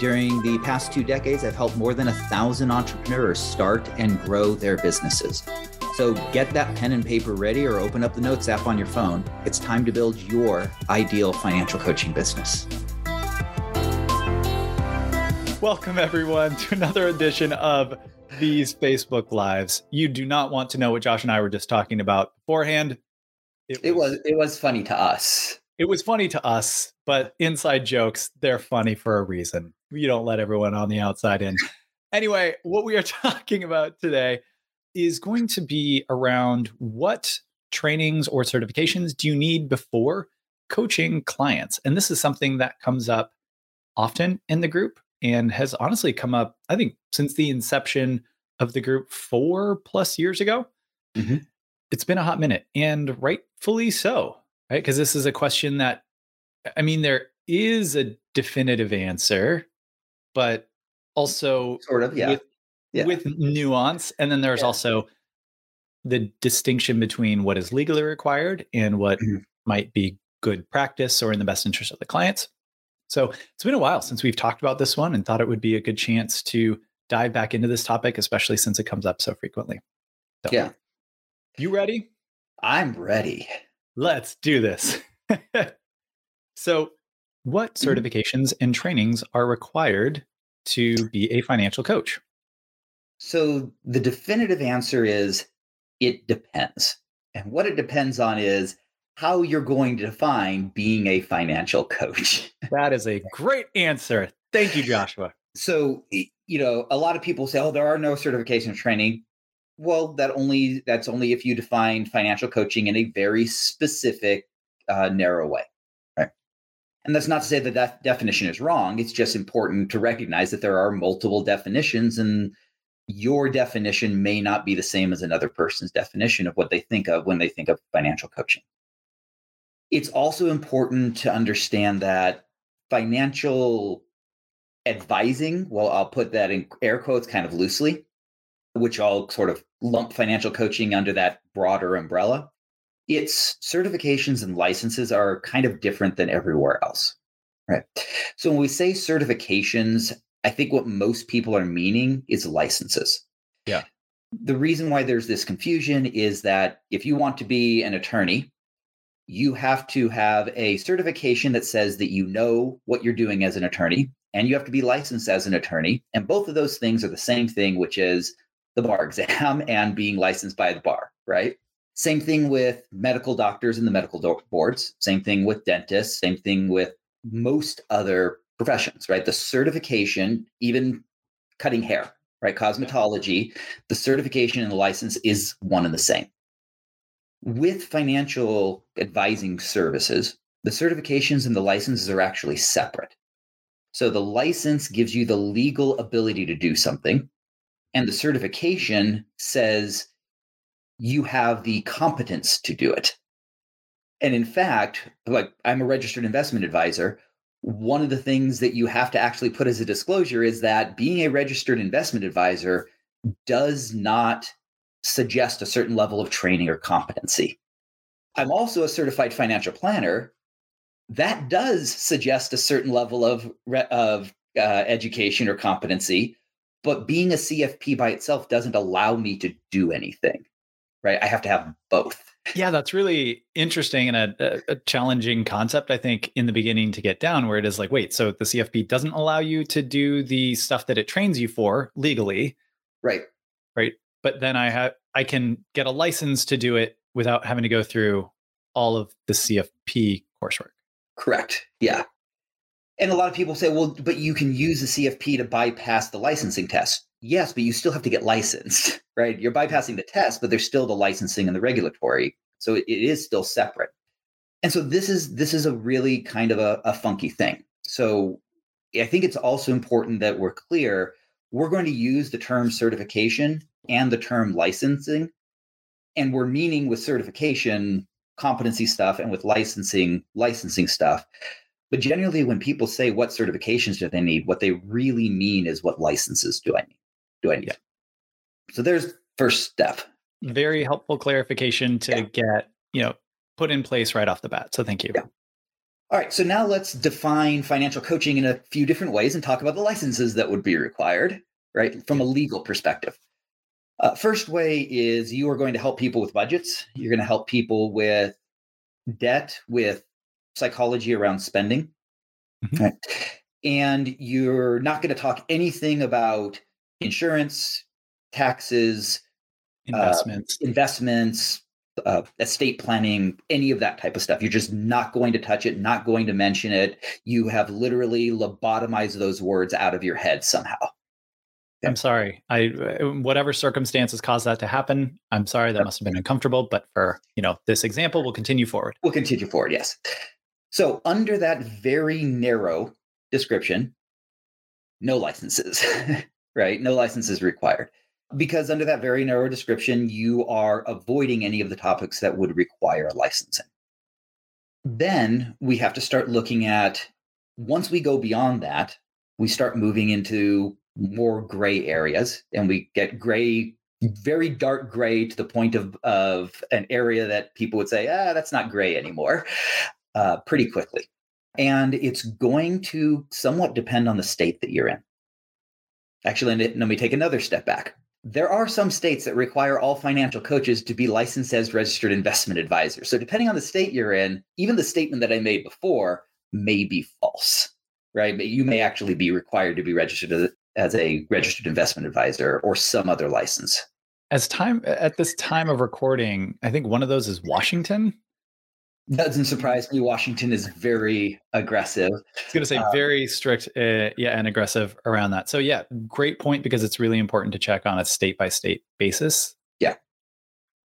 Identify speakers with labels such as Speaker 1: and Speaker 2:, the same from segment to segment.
Speaker 1: during the past two decades, I've helped more than a thousand entrepreneurs start and grow their businesses. So get that pen and paper ready or open up the Notes app on your phone. It's time to build your ideal financial coaching business.
Speaker 2: Welcome, everyone, to another edition of these Facebook Lives. You do not want to know what Josh and I were just talking about beforehand.
Speaker 1: It was, it was it was funny to us.
Speaker 2: It was funny to us, but inside jokes, they're funny for a reason. You don't let everyone on the outside in. anyway, what we are talking about today is going to be around what trainings or certifications do you need before coaching clients? And this is something that comes up often in the group and has honestly come up, I think, since the inception of the group four plus years ago. Mm-hmm it's been a hot minute and rightfully so, right? Because this is a question that, I mean, there is a definitive answer, but also
Speaker 1: sort of, yeah.
Speaker 2: With, yeah. with nuance. And then there's yeah. also the distinction between what is legally required and what mm-hmm. might be good practice or in the best interest of the clients. So it's been a while since we've talked about this one and thought it would be a good chance to dive back into this topic, especially since it comes up so frequently.
Speaker 1: So, yeah.
Speaker 2: You ready?
Speaker 1: I'm ready.
Speaker 2: Let's do this. so, what mm-hmm. certifications and trainings are required to be a financial coach?
Speaker 1: So, the definitive answer is it depends. And what it depends on is how you're going to define being a financial coach.
Speaker 2: that is a great answer. Thank you, Joshua.
Speaker 1: So, you know, a lot of people say, oh, there are no certification training well that only that's only if you define financial coaching in a very specific uh, narrow way and that's not to say that that definition is wrong it's just important to recognize that there are multiple definitions and your definition may not be the same as another person's definition of what they think of when they think of financial coaching it's also important to understand that financial advising well i'll put that in air quotes kind of loosely which all sort of lump financial coaching under that broader umbrella. Its certifications and licenses are kind of different than everywhere else. Right. So when we say certifications, I think what most people are meaning is licenses.
Speaker 2: Yeah.
Speaker 1: The reason why there's this confusion is that if you want to be an attorney, you have to have a certification that says that you know what you're doing as an attorney and you have to be licensed as an attorney. And both of those things are the same thing, which is the bar exam and being licensed by the bar, right? Same thing with medical doctors and the medical do- boards. Same thing with dentists. Same thing with most other professions, right? The certification, even cutting hair, right? Cosmetology, the certification and the license is one and the same. With financial advising services, the certifications and the licenses are actually separate. So the license gives you the legal ability to do something, and the certification says you have the competence to do it. And in fact, like I'm a registered investment advisor, one of the things that you have to actually put as a disclosure is that being a registered investment advisor does not suggest a certain level of training or competency. I'm also a certified financial planner. That does suggest a certain level of, of uh, education or competency, but being a CFP by itself doesn't allow me to do anything, right? I have to have both.
Speaker 2: Yeah, that's really interesting and a, a, challenging concept, I think, in the beginning to get down, where it is like, wait, so the CFP doesn't allow you to do the stuff that it trains you for legally.
Speaker 1: Right.
Speaker 2: Right. But then I have I can get a license to do it without having to go through all of the CFP coursework.
Speaker 1: Correct. Yeah. And a lot of people say, well, but you can use the CFP to bypass the licensing test. Yes, but you still have to get licensed, right? You're bypassing the test, but there's still the licensing and the regulatory. So it, it is still separate. And so this is this is a really kind of a, a funky thing. So I think it's also important that we're clear. We're going to use the term certification and the term licensing. And we're meaning with certification competency stuff and with licensing licensing stuff. But generally, when people say what certifications do they need, what they really mean is what licenses do I need? Do I need? Yeah. So there's first step.
Speaker 2: Very helpful clarification to yeah. get, you know, put in place right off the bat. So thank you.
Speaker 1: Yeah. All right, so now let's define financial coaching in a few different ways and talk about the licenses that would be required, right, from a legal perspective. Uh, first way is you are going to help people with budgets. You're going to help people with debt, with psychology around spending. Mm-hmm. Right? And you're not going to talk anything about insurance, taxes,
Speaker 2: investments,
Speaker 1: uh, investments, uh, estate planning, any of that type of stuff. You're just not going to touch it, not going to mention it. You have literally lobotomized those words out of your head somehow.
Speaker 2: I'm sorry. I uh, whatever circumstances caused that to happen. I'm sorry that must have been uncomfortable, but for you know this example, we'll continue forward.
Speaker 1: We'll continue forward. Yes. So under that very narrow description, no licenses, right? No licenses required. Because under that very narrow description, you are avoiding any of the topics that would require licensing. Then we have to start looking at once we go beyond that, we start moving into more gray areas and we get gray very dark gray to the point of of an area that people would say ah that's not gray anymore uh, pretty quickly and it's going to somewhat depend on the state that you're in actually let me take another step back there are some states that require all financial coaches to be licensed as registered investment advisors so depending on the state you're in even the statement that i made before may be false right you may actually be required to be registered as a registered investment advisor or some other license.
Speaker 2: As time at this time of recording, I think one of those is Washington.
Speaker 1: Doesn't surprise me. Washington is very aggressive. I
Speaker 2: was going to say um, very strict, uh, yeah, and aggressive around that. So yeah, great point because it's really important to check on a state by state basis.
Speaker 1: Yeah.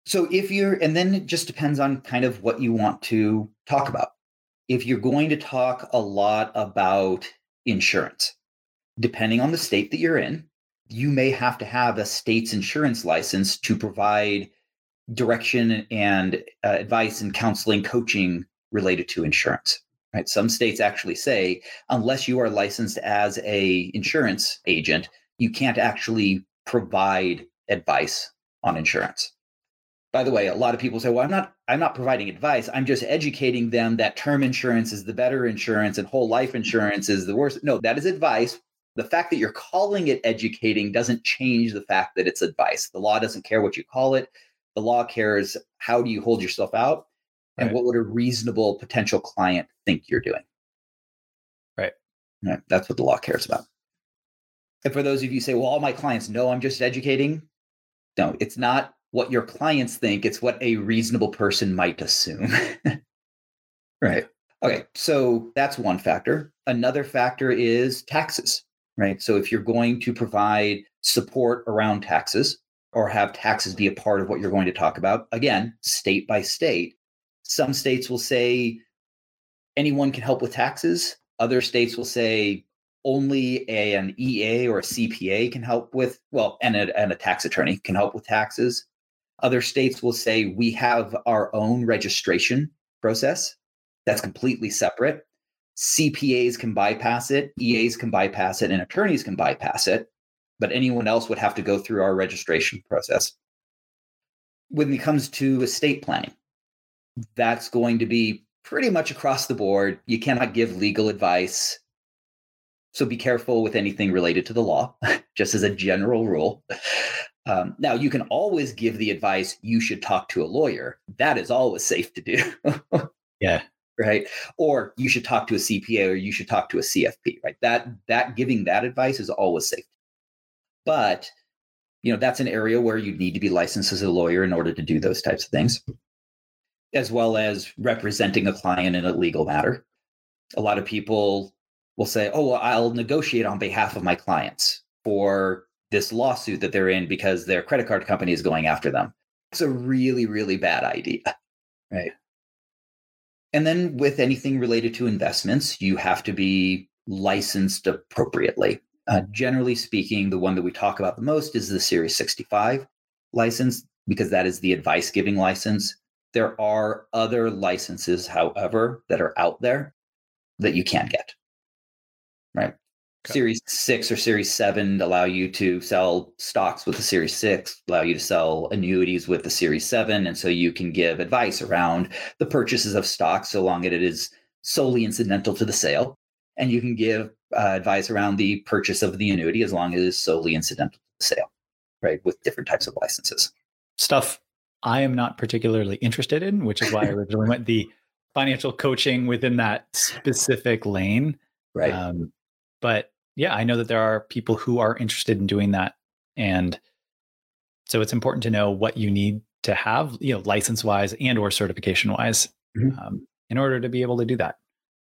Speaker 1: So if you're, and then it just depends on kind of what you want to talk about. If you're going to talk a lot about insurance, depending on the state that you're in, you may have to have a state's insurance license to provide direction and uh, advice and counseling, coaching related to insurance. Right? Some states actually say unless you are licensed as a insurance agent, you can't actually provide advice on insurance. By the way, a lot of people say, "Well, I'm not I'm not providing advice. I'm just educating them that term insurance is the better insurance and whole life insurance is the worst." No, that is advice the fact that you're calling it educating doesn't change the fact that it's advice. The law doesn't care what you call it. The law cares how do you hold yourself out and right. what would a reasonable potential client think you're doing.
Speaker 2: Right.
Speaker 1: right. That's what the law cares about. And for those of you say, well, all my clients know I'm just educating. No, it's not what your clients think, it's what a reasonable person might assume. right. Okay, so that's one factor. Another factor is taxes right? So if you're going to provide support around taxes or have taxes be a part of what you're going to talk about, again, state by state, some states will say anyone can help with taxes. Other states will say only a, an EA or a CPA can help with, well, and a, and a tax attorney can help with taxes. Other states will say we have our own registration process that's completely separate. CPAs can bypass it, EAs can bypass it, and attorneys can bypass it, but anyone else would have to go through our registration process. When it comes to estate planning, that's going to be pretty much across the board. You cannot give legal advice. So be careful with anything related to the law, just as a general rule. Um, now, you can always give the advice you should talk to a lawyer. That is always safe to do.
Speaker 2: yeah
Speaker 1: right or you should talk to a cpa or you should talk to a cfp right that that giving that advice is always safe but you know that's an area where you need to be licensed as a lawyer in order to do those types of things as well as representing a client in a legal matter. A lot of people will say oh well, i'll negotiate on behalf of my clients for this lawsuit that they're in because their credit card company is going after them. It's a really really bad idea right? And then with anything related to investments, you have to be licensed appropriately. Uh, generally speaking, the one that we talk about the most is the Series 65. license because that is the advice giving license. There are other licenses, however, that are out there that you can get. Right. Okay. Series six or series seven allow you to sell stocks with the series six, allow you to sell annuities with the series seven. And so you can give advice around the purchases of stocks so long as it is solely incidental to the sale. And you can give uh, advice around the purchase of the annuity as long as it is solely incidental to the sale, right? With different types of licenses.
Speaker 2: Stuff I am not particularly interested in, which is why I originally went the financial coaching within that specific lane.
Speaker 1: Right. Um,
Speaker 2: but yeah, I know that there are people who are interested in doing that. And so it's important to know what you need to have, you know, license wise and or certification wise mm-hmm. um, in order to be able to do that.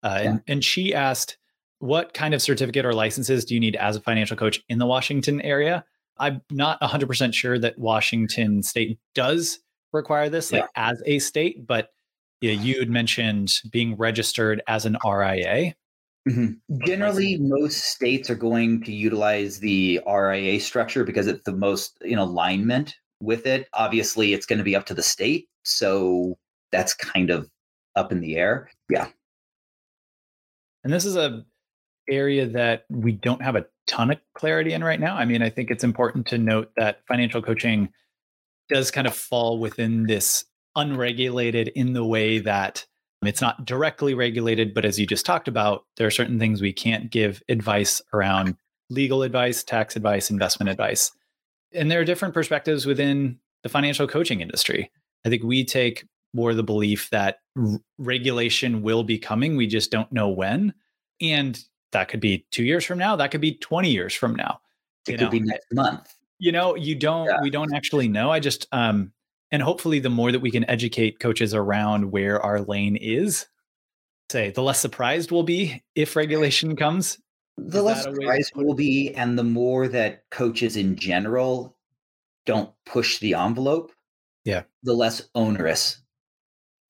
Speaker 2: Uh, yeah. and, and she asked, what kind of certificate or licenses do you need as a financial coach in the Washington area? I'm not 100% sure that Washington state does require this like yeah. as a state, but yeah, you had mentioned being registered as an RIA.
Speaker 1: Mm-hmm. Generally, most states are going to utilize the RIA structure because it's the most in alignment with it. Obviously, it's going to be up to the state. So that's kind of up in the air. Yeah.
Speaker 2: And this is a area that we don't have a ton of clarity in right now. I mean, I think it's important to note that financial coaching does kind of fall within this unregulated in the way that it's not directly regulated, but as you just talked about, there are certain things we can't give advice around legal advice, tax advice, investment advice. And there are different perspectives within the financial coaching industry. I think we take more the belief that r- regulation will be coming. We just don't know when. And that could be two years from now. That could be 20 years from now.
Speaker 1: It could know? be next month.
Speaker 2: You know, you don't, yeah. we don't actually know. I just, um, and hopefully the more that we can educate coaches around where our lane is, say, the less surprised we'll be if regulation comes.
Speaker 1: The is less surprised we'll be, and the more that coaches in general don't push the envelope,
Speaker 2: yeah,
Speaker 1: the less onerous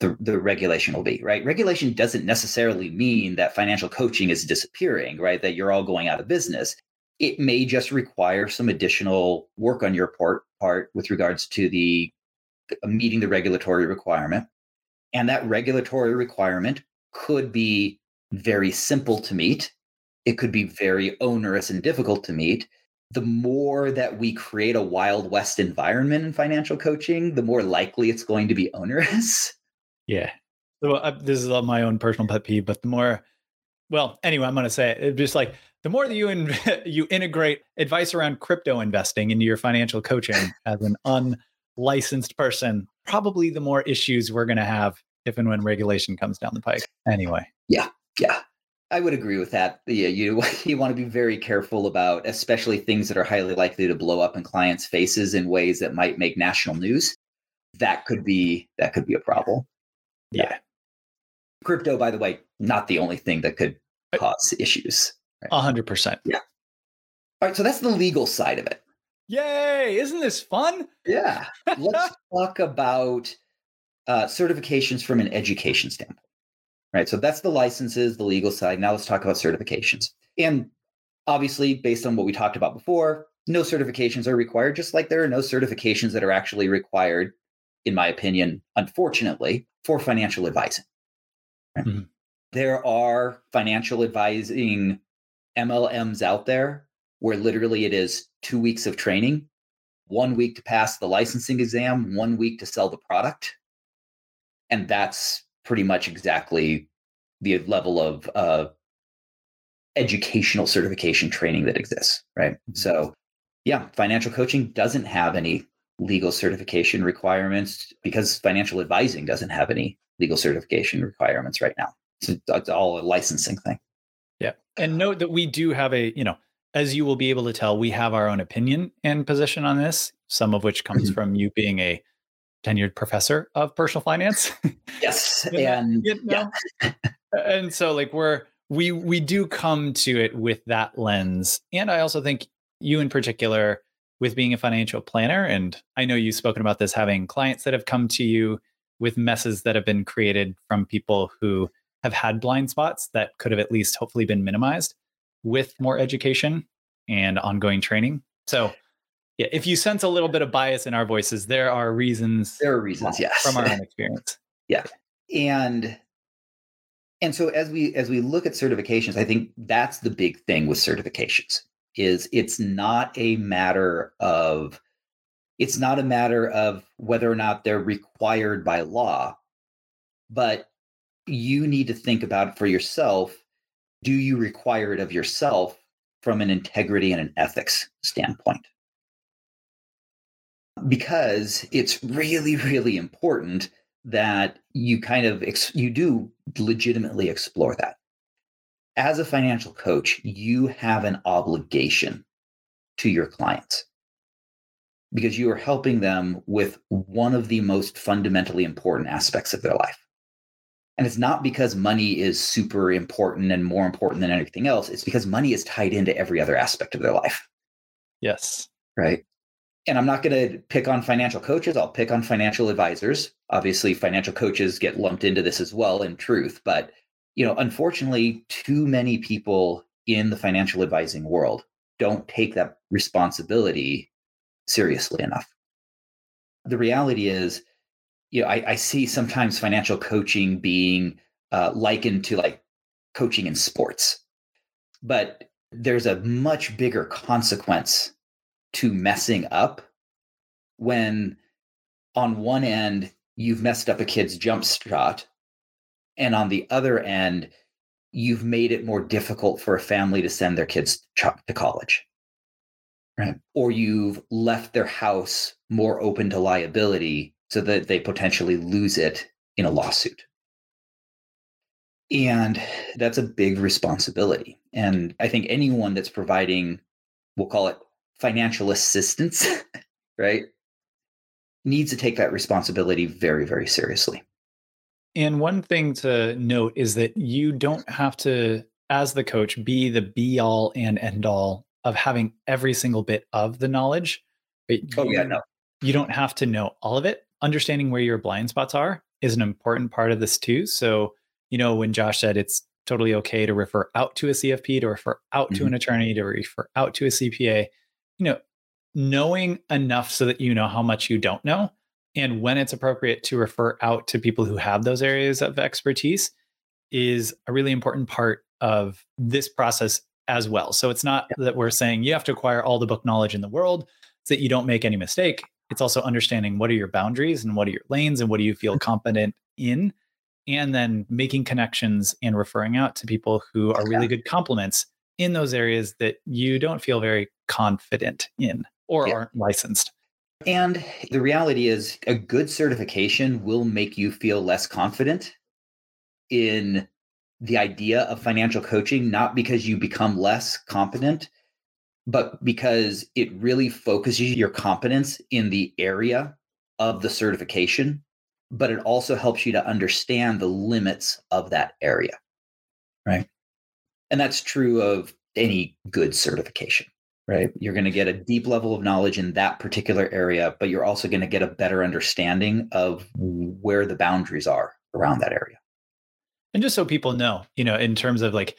Speaker 1: the, the regulation will be, right? Regulation doesn't necessarily mean that financial coaching is disappearing, right? That you're all going out of business. It may just require some additional work on your part, part with regards to the uh, meeting the regulatory requirement. And that regulatory requirement could be very simple to meet. It could be very onerous and difficult to meet. The more that we create a Wild West environment in financial coaching, the more likely it's going to be onerous.
Speaker 2: Yeah. So uh, this is all my own personal pet peeve, but the more, well, anyway, I'm going to say it. It's just like the more that you in, you integrate advice around crypto investing into your financial coaching as an unlicensed person, probably the more issues we're going to have if and when regulation comes down the pike. Anyway.
Speaker 1: Yeah. Yeah. I would agree with that. Yeah, you you want to be very careful about, especially things that are highly likely to blow up in clients' faces in ways that might make national news. That could be that could be a problem.
Speaker 2: Yeah.
Speaker 1: Crypto, by the way, not the only thing that could cause issues.
Speaker 2: A hundred percent.
Speaker 1: Yeah. All right. So that's the legal side of it.
Speaker 2: Yay. Isn't this fun?
Speaker 1: Yeah. Let's talk about uh, certifications from an education standpoint. Right. So that's the licenses, the legal side. Now let's talk about certifications. And obviously, based on what we talked about before, no certifications are required, just like there are no certifications that are actually required, in my opinion, unfortunately, for financial advising. Right? Mm-hmm. There are financial advising MLMs out there where literally it is two weeks of training, one week to pass the licensing exam, one week to sell the product. And that's pretty much exactly the level of uh, educational certification training that exists, right? Mm-hmm. So, yeah, financial coaching doesn't have any legal certification requirements because financial advising doesn't have any legal certification requirements right now. So it's all a licensing thing.
Speaker 2: Yeah. And note that we do have a, you know, as you will be able to tell, we have our own opinion and position on this, some of which comes mm-hmm. from you being a tenured professor of personal finance.
Speaker 1: Yes. and you know?
Speaker 2: yeah. and so like we're we we do come to it with that lens. And I also think you in particular with being a financial planner. And I know you've spoken about this having clients that have come to you with messes that have been created from people who have had blind spots that could have at least hopefully been minimized with more education and ongoing training. So Yeah, if you sense a little bit of bias in our voices, there are reasons.
Speaker 1: There are reasons, yes,
Speaker 2: from our own experience.
Speaker 1: yeah, and and so as we as we look at certifications, I think that's the big thing with certifications is it's not a matter of it's not a matter of whether or not they're required by law, but you need to think about it for yourself. Do you require it of yourself from an integrity and an ethics standpoint? Because it's really, really important that you kind of ex- you do legitimately explore that. As a financial coach, you have an obligation to your clients because you are helping them with one of the most fundamentally important aspects of their life. And it's not because money is super important and more important than anything else. It's because money is tied into every other aspect of their life.
Speaker 2: Yes.
Speaker 1: Right. And I'm not going to pick on financial coaches. I'll pick on financial advisors. Obviously, financial coaches get lumped into this as well, in truth. But, you know, unfortunately, too many people in the financial advising world don't take that responsibility seriously enough. The reality is, you know, I, I see sometimes financial coaching being uh, likened to like coaching in sports, but there's a much bigger consequence to messing up when on one end you've messed up a kid's jump shot and on the other end you've made it more difficult for a family to send their kids to college. Right. Or you've left their house more open to liability so that they potentially lose it in a lawsuit. And that's a big responsibility. And i think anyone that's providing we'll call it financial assistance right needs to take that responsibility very very seriously
Speaker 2: and one thing to note is that you don't have to as the coach be the be all and end all of having every single bit of the knowledge.
Speaker 1: Oh, yeah, no.
Speaker 2: You don't have to know all of it. Understanding where your blind spots are is an important part of this too. So, you know, when Josh said it's totally okay to refer out to a CFP, to refer out mm-hmm. to an attorney, to refer out to a CPA, you know, knowing enough so that you know how much you don't know and when it's appropriate to refer out to people who have those areas of expertise is a really important part of this process as well. So it's not that we're saying you have to acquire all the book knowledge in the world so that you don't make any mistake. It's also understanding what are your boundaries and what are your lanes and what do you feel mm-hmm. competent in. And then making connections and referring out to people who are really good complements in those areas that you don't feel very confident in or yeah. aren't licensed.
Speaker 1: And the reality is, a good certification will make you feel less confident in the idea of financial coaching, not because you become less competent, but because it really focuses your competence in the area of the certification, but it also helps you to understand the limits of that area. Right. And that's true of any good certification, right? You're going to get a deep level of knowledge in that particular area, but you're also going to get a better understanding of where the boundaries are around that area.
Speaker 2: And just so people know, you know, in terms of like,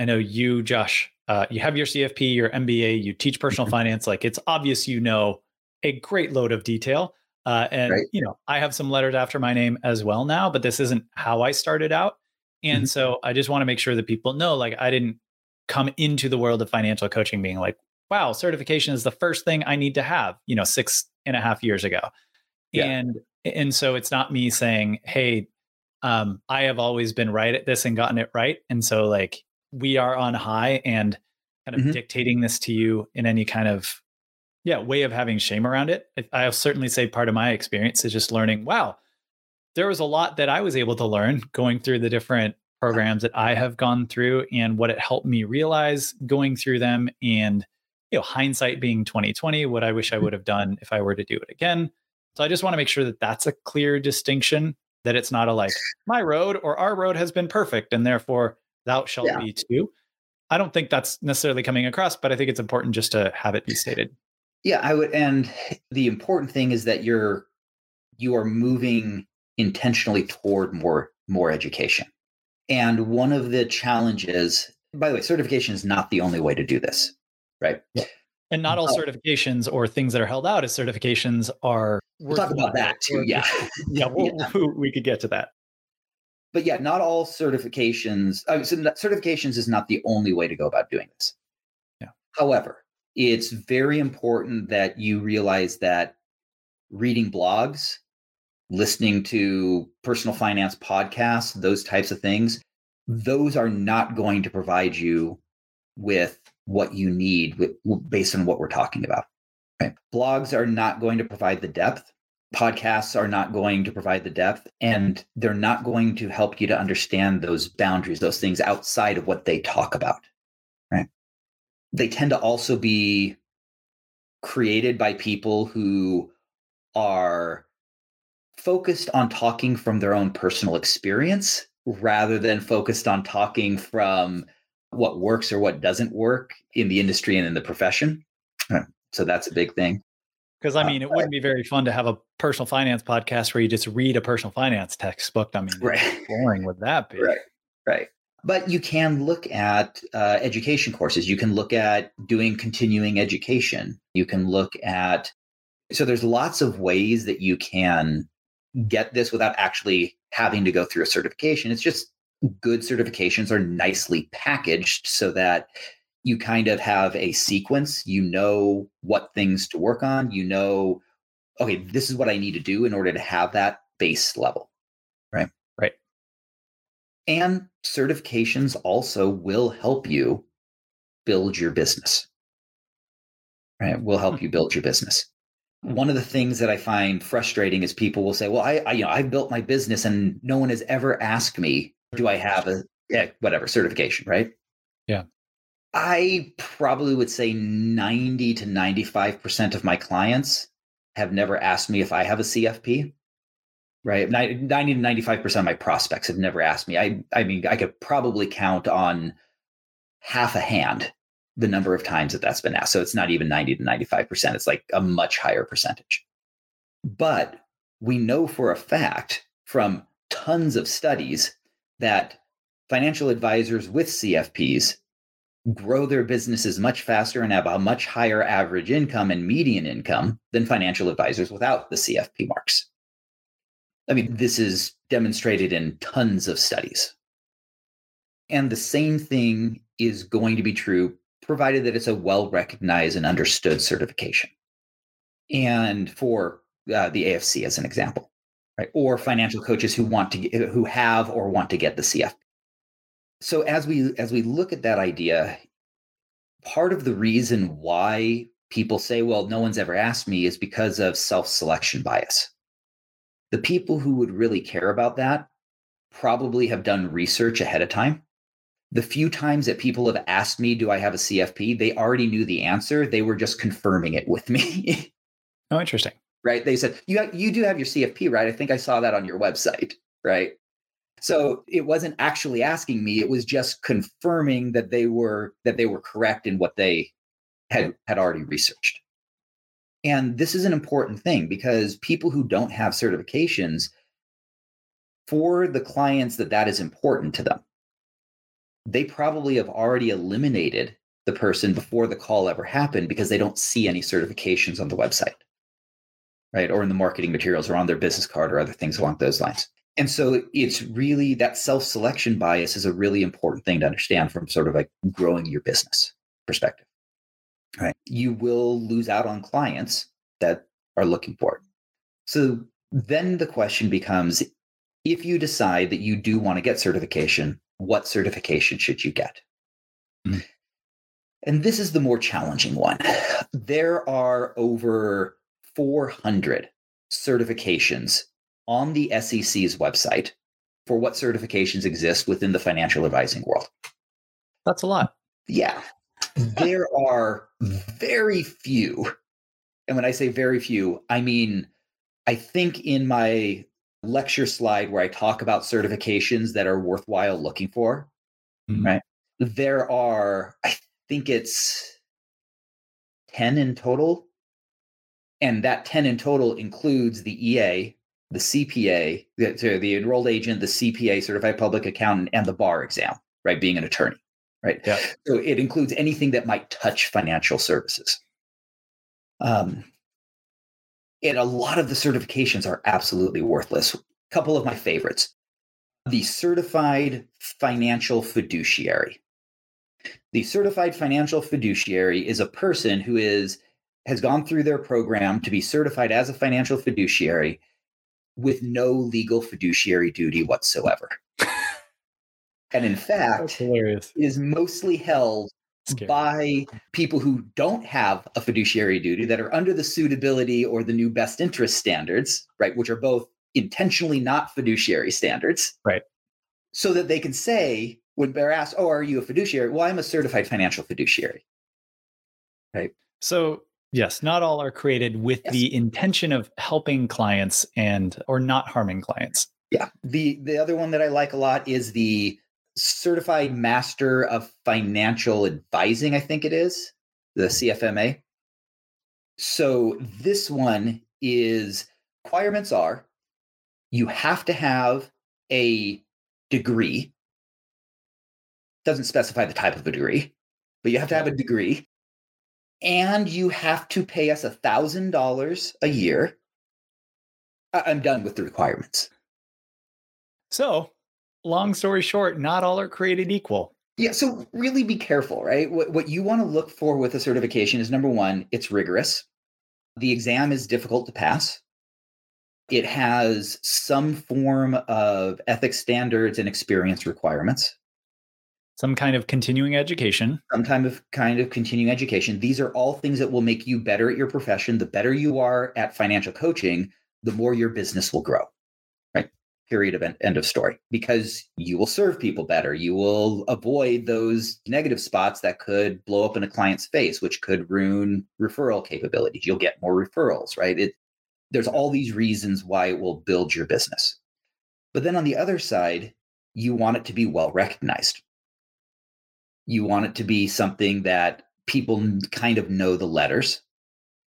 Speaker 2: I know you, Josh, uh, you have your CFP, your MBA, you teach personal mm-hmm. finance. Like it's obvious you know a great load of detail. Uh, and right. you know, I have some letters after my name as well now, but this isn't how I started out. And mm-hmm. so I just want to make sure that people know, like, I didn't come into the world of financial coaching being like, wow, certification is the first thing I need to have, you know, six and a half years ago. Yeah. And and so it's not me saying, hey, um, I have always been right at this and gotten it right. And so like we are on high and kind of mm-hmm. dictating this to you in any kind of yeah way of having shame around it. I'll certainly say part of my experience is just learning, wow, there was a lot that I was able to learn going through the different programs that I have gone through and what it helped me realize going through them and you know hindsight being 2020 what I wish I mm-hmm. would have done if I were to do it again. So I just want to make sure that that's a clear distinction that it's not a like my road or our road has been perfect and therefore thou shalt yeah. be too. I don't think that's necessarily coming across, but I think it's important just to have it be stated.
Speaker 1: Yeah, I would and the important thing is that you're you are moving intentionally toward more more education. And one of the challenges, by the way, certification is not the only way to do this, right? Yeah.
Speaker 2: And not all
Speaker 1: Oh.
Speaker 2: certifications or things that are held out as certifications are.
Speaker 1: We'll talk about that too. Yeah.
Speaker 2: Yeah, we'll, we could get to that.
Speaker 1: but yeah, not all certifications. Uh, so certifications is not the only way to go about doing this.
Speaker 2: Yeah.
Speaker 1: However, it's very important that you realize that reading blogs, listening to personal finance podcasts, those types of things, those are not going to provide you with what you need with, based on what we're talking about. Right? Blogs are not going to provide the depth podcasts are not going to provide the depth and they're not going to help you to understand those boundaries those things outside of what they talk about right they tend to also be created by people who are focused on talking from their own personal experience rather than focused on talking from what works or what doesn't work in the industry and in the profession so that's a big thing
Speaker 2: Because I
Speaker 1: Uh,
Speaker 2: mean, it wouldn't be very fun to have a personal finance podcast where you just read a personal finance textbook. I mean,
Speaker 1: Right.
Speaker 2: boring would that be?
Speaker 1: Right. Right. But you can look at uh, education courses. You can look at doing continuing education. You can look at, so there's lots of ways that you can get this without actually having to go through a certification. It's just good certifications are nicely packaged so that you kind of have a sequence. You know what things to work on. You know, okay, this is what I need to do in order to have that base level. Right.
Speaker 2: Right.
Speaker 1: And certifications also will help you build your business. Right? Will help hmm. you build your business. One of the things that I find frustrating is people will say, "Well, I, I you know, I built my business and no one has ever asked me, do I have a yeah, whatever certification, right?"
Speaker 2: Yeah.
Speaker 1: I probably would say 90 to 95% of my clients have never asked me if I have a CFP right? 90 to 95% of my prospects have never asked me. I, I mean, I could probably count on half a hand the number of times that that's been asked. So it's not even 90 to 95%. It's like a much higher percentage. But we know for a fact from tons of studies that financial advisors with CFPs grow their businesses much faster and have a much higher average income and median income than financial advisors without the CFP marks. I mean, this is demonstrated in tons of studies. And the same thing is going to be true provided that it's a well recognized and understood certification. And for uh, the AFC as an example, right? Or financial coaches who want to get, who have or want to get the CFP. So as we as we look at that idea, part of the reason why people say, well, no one's ever asked me is because of self-selection bias the people who would really care about that probably have done research ahead of time. The few times that people have asked me, Do I have a CFP? they already knew the answer. They were just confirming it with me.
Speaker 2: Oh, interesting.
Speaker 1: Right? They said, you, you do have your CFP, right? I think I saw that on your website, right? So it wasn't actually asking me, it was just confirming that they were that they were correct in what they had had already researched. And this is an important thing because people who don't have certifications, for the clients that that is important to them, they probably have already eliminated the person before the call ever happened because they don't see any certifications on the website, right? Or in the marketing materials or on their business card or other things along those lines. And so it's really that self selection bias is a really important thing to understand from sort of like growing your business perspective right? You will lose out on clients that are looking for it. So then the question becomes if you decide that you do want to get certification, what certification should you get?
Speaker 2: Mhm.
Speaker 1: And this is the more challenging one. There are over 400 certifications on the SEC's website for what certifications exist within the financial advising world.
Speaker 2: That's a lot.
Speaker 1: Yeah. there are very few. And when I say very few, I mean, I think in my lecture slide where I talk about certifications that are worthwhile looking for,
Speaker 2: Mhm.
Speaker 1: right? There are, I think it's 10 in total. And that 10 in total includes the EA, the CPA, the, the enrolled agent, the CPA, certified public accountant, and the bar exam, right? Being an attorney, right?
Speaker 2: Yeah.
Speaker 1: So it includes anything that might touch financial services. Um, and a lot of the certifications are absolutely worthless. A couple of my favorites the certified financial fiduciary. The certified financial fiduciary is a person who is has gone through their program to be certified as a financial fiduciary with no legal fiduciary duty whatsoever. and in fact, is mostly held by people who don't have a fiduciary duty that are under the suitability or the new best interest standards, right, which are both intentionally not fiduciary standards.
Speaker 2: Right.
Speaker 1: So that they can say when they're asked, "Oh, are you a fiduciary?" Well, I'm a certified financial fiduciary. Right.
Speaker 2: So, yes, not all are created with yes. the intention of helping clients and or not harming clients.
Speaker 1: Yeah. The the other one that I like a lot is the certified master of financial advising, I think it is, the CFMA. So this one is requirements are you have to have a degree. Doesn't specify the type of a degree, but you have to have a degree. And you have to pay us a thousand dollars a year. I'm done with the requirements.
Speaker 2: So long story short, not all are created equal.
Speaker 1: Yeah, so really be careful, right? What, what you want to look for with a certification is number one, it's rigorous. The exam is difficult to pass. It has some form of ethics standards and experience requirements.
Speaker 2: Some kind of continuing education.
Speaker 1: Some kind of kind of continuing education. These are all things that will make you better at your profession. The better you are at financial coaching, the more your business will grow Right. period of end of story because you will serve people better you will avoid those negative spots that could blow up in a client's face which could ruin referral capabilities you'll get more referrals right it there's all these reasons why it will build your business but then on the other side you want it to be well recognized you want it to be something that people kind of know the letters.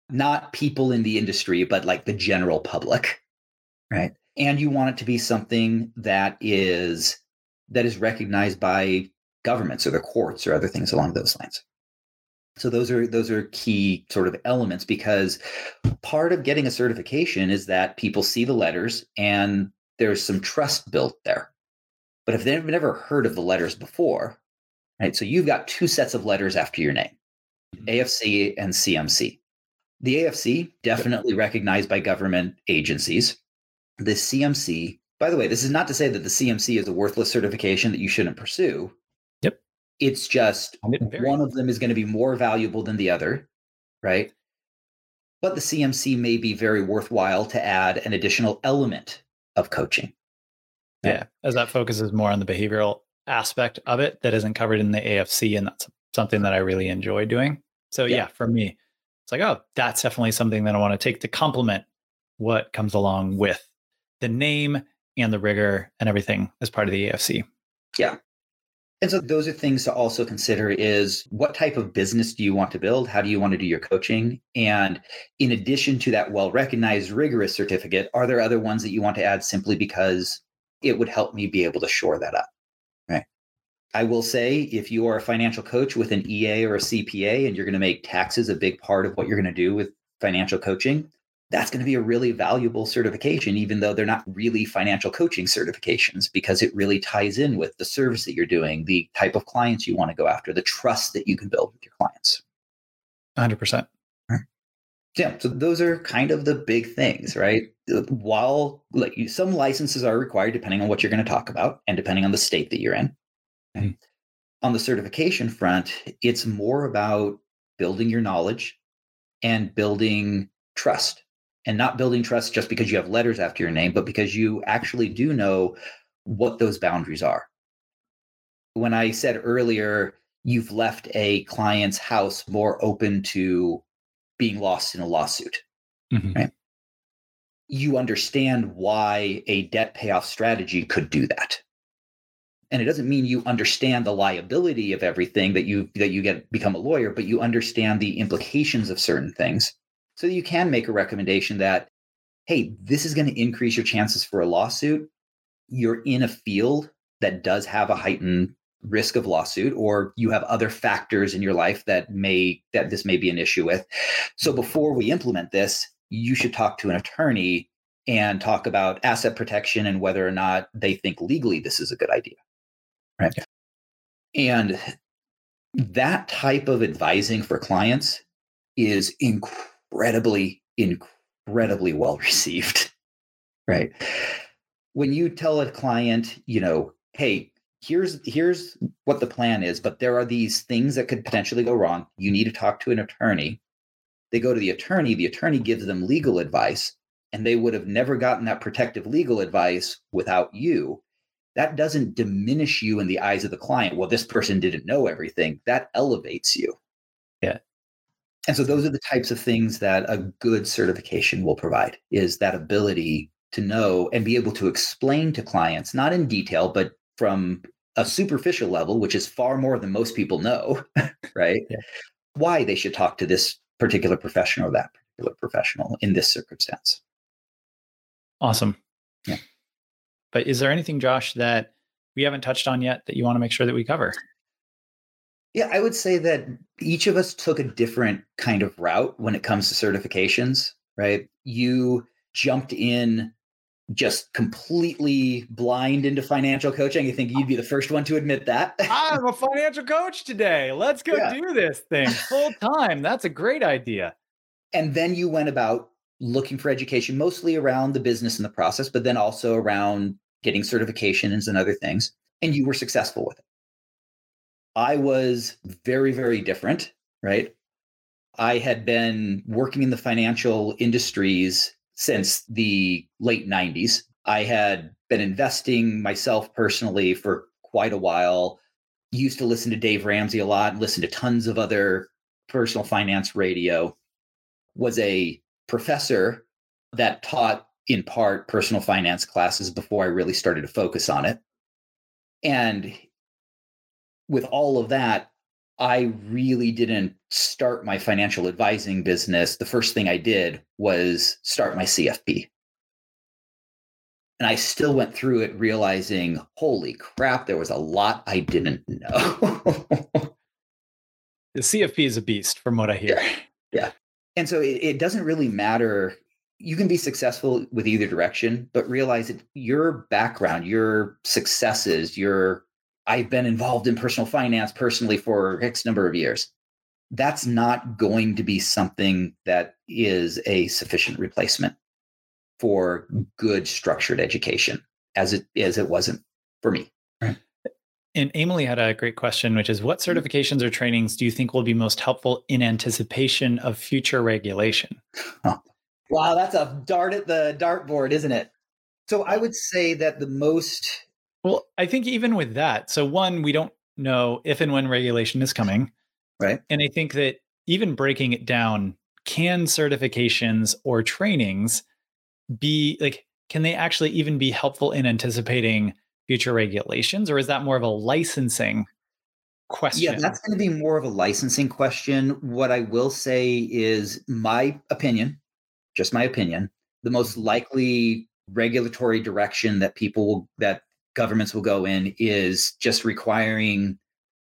Speaker 1: Not people in the industry but like the general public right? And you want it to be something that is that is recognized by governments or the courts or other things along those lines. So those are those are key sort of elements because part of getting a certification is that people see the letters and there's some trust built there. But if they've never heard of the letters before right so you've got two sets of letters after your name mm-hmm. afc and cmc the afc definitely recognized by government agencies the CMC, by the way, this is not to say that the CMC is a worthless certification that you shouldn't pursue.
Speaker 2: Yep.
Speaker 1: It's just one of them is going to be more valuable than the other, right? But the CMC may be very worthwhile to add an additional element of coaching.
Speaker 2: Yeah, as that focuses more on the behavioral aspect of it that isn't covered in the AFC. And that's something that I really enjoy doing. So, yeah, yeah for me, it's like, oh, that's definitely something that I want to take to complement what comes along with the name and the rigor and everything as part of the AFC.
Speaker 1: Yeah. And so those are things to also consider is what type of business do you want to build? How do you want to do your coaching? And in addition to that well recognized rigorous certificate, are there other ones that you want to add simply because it would help me be able to shore that up? Right. I will say if you are a financial coach with an EA or a CPA and you're going to make taxes a big part of what you're going to do with financial coaching, that's going to be a really valuable certification, even though they're not really financial coaching certifications, because it really ties in with the service that you're doing, the type of clients you want to go after, the trust that you can build with your clients.
Speaker 2: 100%.
Speaker 1: Yeah, so those are kind of the big things, right? While like some licenses are required depending on what you're going to talk about and depending on the state that you're in. Mm-hmm. On the certification front, it's more about building your knowledge and building trust and not building trust just because you have letters after your name, but because you actually do know what those boundaries are. When I said earlier, you've left a client's house more open to being lost in a lawsuit, mm-hmm. right? You understand why a debt payoff strategy could do that. And it doesn't mean you understand the liability of everything that you that you get become a lawyer, but you understand the implications of certain things so you can make a recommendation that, hey, this is going to increase your chances for a lawsuit. You're in a field that does have a heightened risk of lawsuit or you have other factors in your life that may that this may be an issue with. So before we implement this you should talk to an attorney and talk about asset protection and whether or not they think legally this is a good idea right? Yeah. and that type of advising for clients is incredibly incredibly well received right? When you tell a client you know hey here's here's what the plan is but there are these things that could potentially go wrong. You need to talk to an attorney. They go to the attorney the attorney gives them legal advice and they would have never gotten that protective legal advice without you. That doesn't diminish you in the eyes of the client. Well this person didn't know everything. That elevates you.
Speaker 2: Yeah.
Speaker 1: And so those are the types of things that a good certification will provide is that ability to know and be able to explain to clients not in detail but from a superficial level, which is far more than most people know, right? Yeah. Why they should talk to this particular professional or that particular professional in this circumstance.
Speaker 2: Awesome.
Speaker 1: Yeah.
Speaker 2: But is there anything, Josh, that we haven't touched on yet that you want to make sure that we cover?
Speaker 1: Yeah, I would say that each of us took a different kind of route when it comes to certifications, right? You jumped in just completely blind into financial coaching. I think you'd be the first one to admit that.
Speaker 2: I'm a financial coach today. Let's go yeah. do this thing full time. That's a great idea.
Speaker 1: And then you went about looking for education, mostly around the business and the process, but then also around getting certifications and other things. And you were successful with it. I was very, very different, right? I had been working in the financial industries since the late 90s. I had been investing myself personally for quite a while. Used to listen to Dave Ramsey a lot, listen to tons of other personal finance radio. Was a professor that taught in part personal finance classes before I really started to focus on it. And with all of that, I really didn't start my financial advising business. The first thing I did was start my CFP. And I still went through it realizing, holy crap, there was a lot I didn't know.
Speaker 2: the CFP is a beast, from what I hear.
Speaker 1: Yeah. yeah. And so it, it doesn't really matter. You can be successful with either direction, but realize that your background, your successes, your I've been involved in personal finance personally for X number of years. That's not going to be something that is a sufficient replacement for good structured education as it as it wasn't for me.
Speaker 2: And Emily had a great question, which is what mm-hmm. certifications or trainings do you think will be most helpful in anticipation of future regulation?
Speaker 1: Wow, that's a dart at the dartboard, isn't it? So I would say that the most
Speaker 2: well, I think even with that, so one, we don't know if and when regulation is coming.
Speaker 1: Right.
Speaker 2: And I think that even breaking it down, can certifications or trainings be like, can they actually even be helpful in anticipating future regulations? Or is that more of a licensing question?
Speaker 1: Yeah, that's going to be more of a licensing question. What I will say is my opinion, just my opinion, the most likely regulatory direction that people will, that governments will go in is just requiring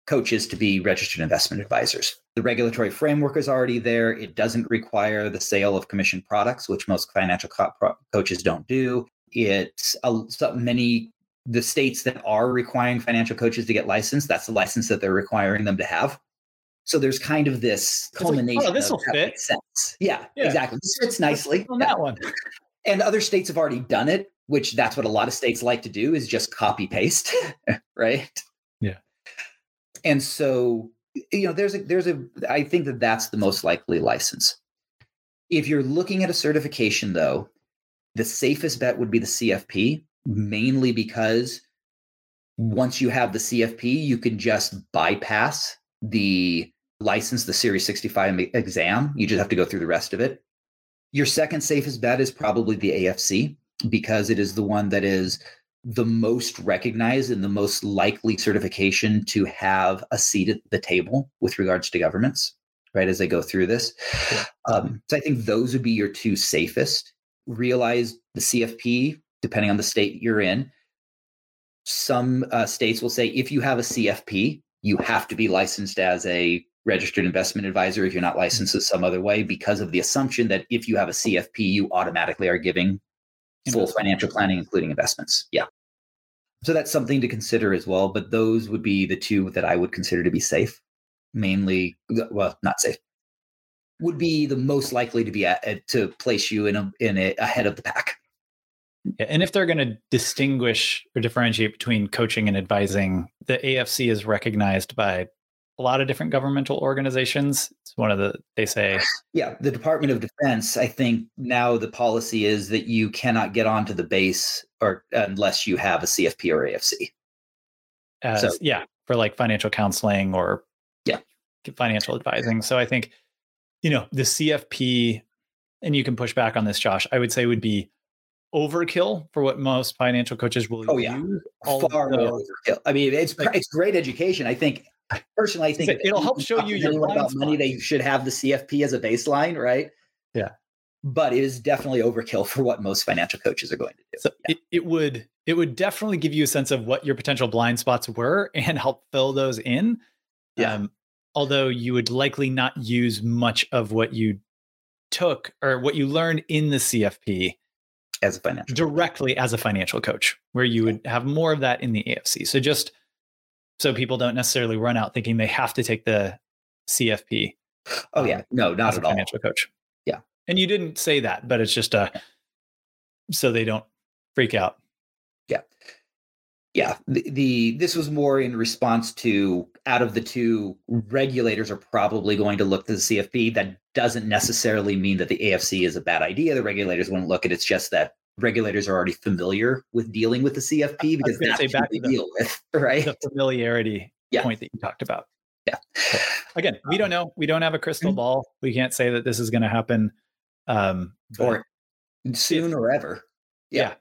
Speaker 1: coaches to be registered investment advisors. The regulatory framework is already there. It doesn't require the sale of commissioned products, which most financial co- pro- coaches don't do. It's a, so many the states that are requiring financial coaches to get licensed. That's the license that they're requiring them to have. So there's kind of this culmination. Like,
Speaker 2: oh, this will fit.
Speaker 1: Sense. Yeah, yeah, exactly. This fits nicely
Speaker 2: on that one.
Speaker 1: And other states have already done it which that's what a lot of states like to do is just copy paste, right?
Speaker 2: Yeah.
Speaker 1: And so, you know, there's a there's a I think that that's the most likely license. If you're looking at a certification though, the safest bet would be the CFP, mainly because once you have the CFP, you can just bypass the license, the Series 65 exam. You just have to go through the rest of it. Your second safest bet is probably the AFC because it is the one that is the most recognized and the most likely certification to have a seat at the table with regards to governments, right, as they go through this. Um, so I think those would be your two safest. Realize the CFP, depending on the state you're in, some uh, states will say if you have a CFP, you have to be licensed as a registered investment advisor if you're not licensed in some other way because of the assumption that if you have a CFP, you automatically are giving full financial planning, including investments. Yeah. So that's something to consider as well. But those would be the two that I would consider to be safe. Mainly, well, not safe. Would be the most likely to be at, to place you in a in a ahead of the pack.
Speaker 2: Yeah, and if they're going to distinguish or differentiate between coaching and advising, the AFC is recognized by a lot of different governmental organizations. It's one of the they say.
Speaker 1: Yeah, the Department of Defense. I think now the policy is that you cannot get onto the base or unless you have a CFP or AFC.
Speaker 2: As, so, yeah, for like financial counseling or
Speaker 1: yeah,
Speaker 2: financial advising. So I think you know the CFP, and you can push back on this, Josh. I would say would be overkill for what most financial coaches will
Speaker 1: oh, yeah. use. Far overkill. I mean, it's like, it's great education. I think personally, I think
Speaker 2: it'll help show you your
Speaker 1: about money. They should have the CFP as a baseline, right?
Speaker 2: Yeah,
Speaker 1: but it is definitely overkill for what most financial coaches are going to do.
Speaker 2: So yeah. it, it would it would definitely give you a sense of what your potential blind spots were and help fill those in.
Speaker 1: Yeah. Um,
Speaker 2: although you would likely not use much of what you took or what you learned in the CFP
Speaker 1: as a financial
Speaker 2: directly coach. as a financial coach, where you would have more of that in the AFC. So just so people don't necessarily run out thinking they have to take the CFP.
Speaker 1: Oh yeah, um, no, not at all.
Speaker 2: Financial coach.
Speaker 1: Yeah,
Speaker 2: and you didn't say that, but it's just a so they don't freak out.
Speaker 1: Yeah, yeah. The, the this was more in response to out of the two regulators are probably going to look to the CFP. That doesn't necessarily mean that the AFC is a bad idea. The regulators won't look at it. It's just that regulators are already familiar with dealing with the CFP because that's say back to the, deal with, right?
Speaker 2: The familiarity yeah. point that you talked about.
Speaker 1: Yeah.
Speaker 2: Again, we don't know. We don't have a crystal mm-hmm. ball. We can't say that this is going to happen um,
Speaker 1: or soon if, or ever.
Speaker 2: Yeah. yeah.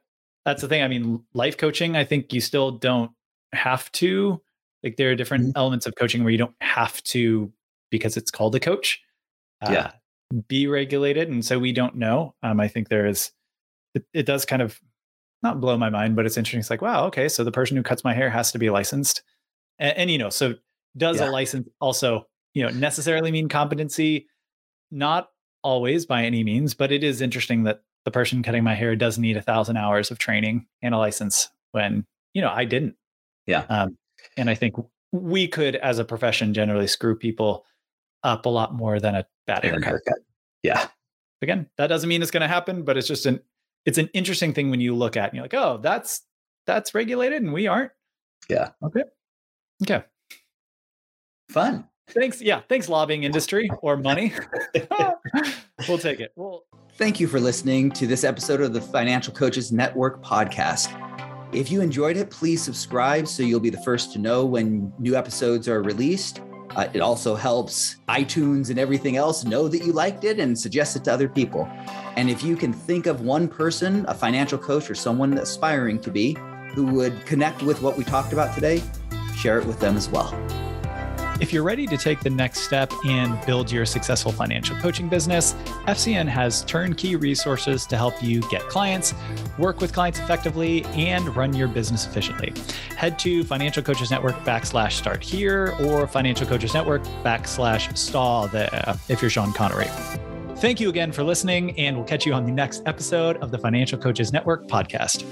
Speaker 2: That's the thing. I mean, life coaching, I think you still don't have to. Like there are different mm-hmm. elements of coaching where you don't have to because it's called a coach.
Speaker 1: Uh, yeah.
Speaker 2: Be regulated. And so we don't know. Um, I think there is it, it does kind of not blow my mind, but it's interesting. It's like, wow, okay, so the person who cuts my hair has to be licensed. And, and you know, so does yeah. a license also, you know, necessarily mean competency? Not always by any means, but it is interesting that the person cutting my hair does need a thousand hours of training and a license when, you know, I didn't.
Speaker 1: Yeah.
Speaker 2: Um, and I think we could, as a profession, generally screw people up a lot more than a bad haircut. haircut.
Speaker 1: Yeah.
Speaker 2: Again, that doesn't mean it's going to happen, but it's just an it's an interesting thing when you look at and you're like, oh, that's that's regulated and we aren't.
Speaker 1: Yeah.
Speaker 2: Okay. Okay.
Speaker 1: Fun.
Speaker 2: Thanks. Yeah. Thanks, lobbying industry or money. we'll take it. Well,
Speaker 1: thank you for listening to this episode of the Financial Coaches Network podcast. If you enjoyed it, please subscribe so you'll be the first to know when new episodes are released. Uh, it also helps iTunes and everything else know that you liked it and suggest it to other people. And if you can think of one person, a financial coach or someone aspiring to be, who would connect with what we talked about today, share it with them as well.
Speaker 2: If you're ready to take the next step and build your successful financial coaching business, FCN has turnkey resources to help you get clients, work with clients effectively, and run your business efficiently. Head to Financial Coaches Network backslash start here or Financial Coaches Network backslash stall there if you're Sean Connery. Thank you again for listening, and we'll catch you on the next episode of the Financial Coaches Network podcast.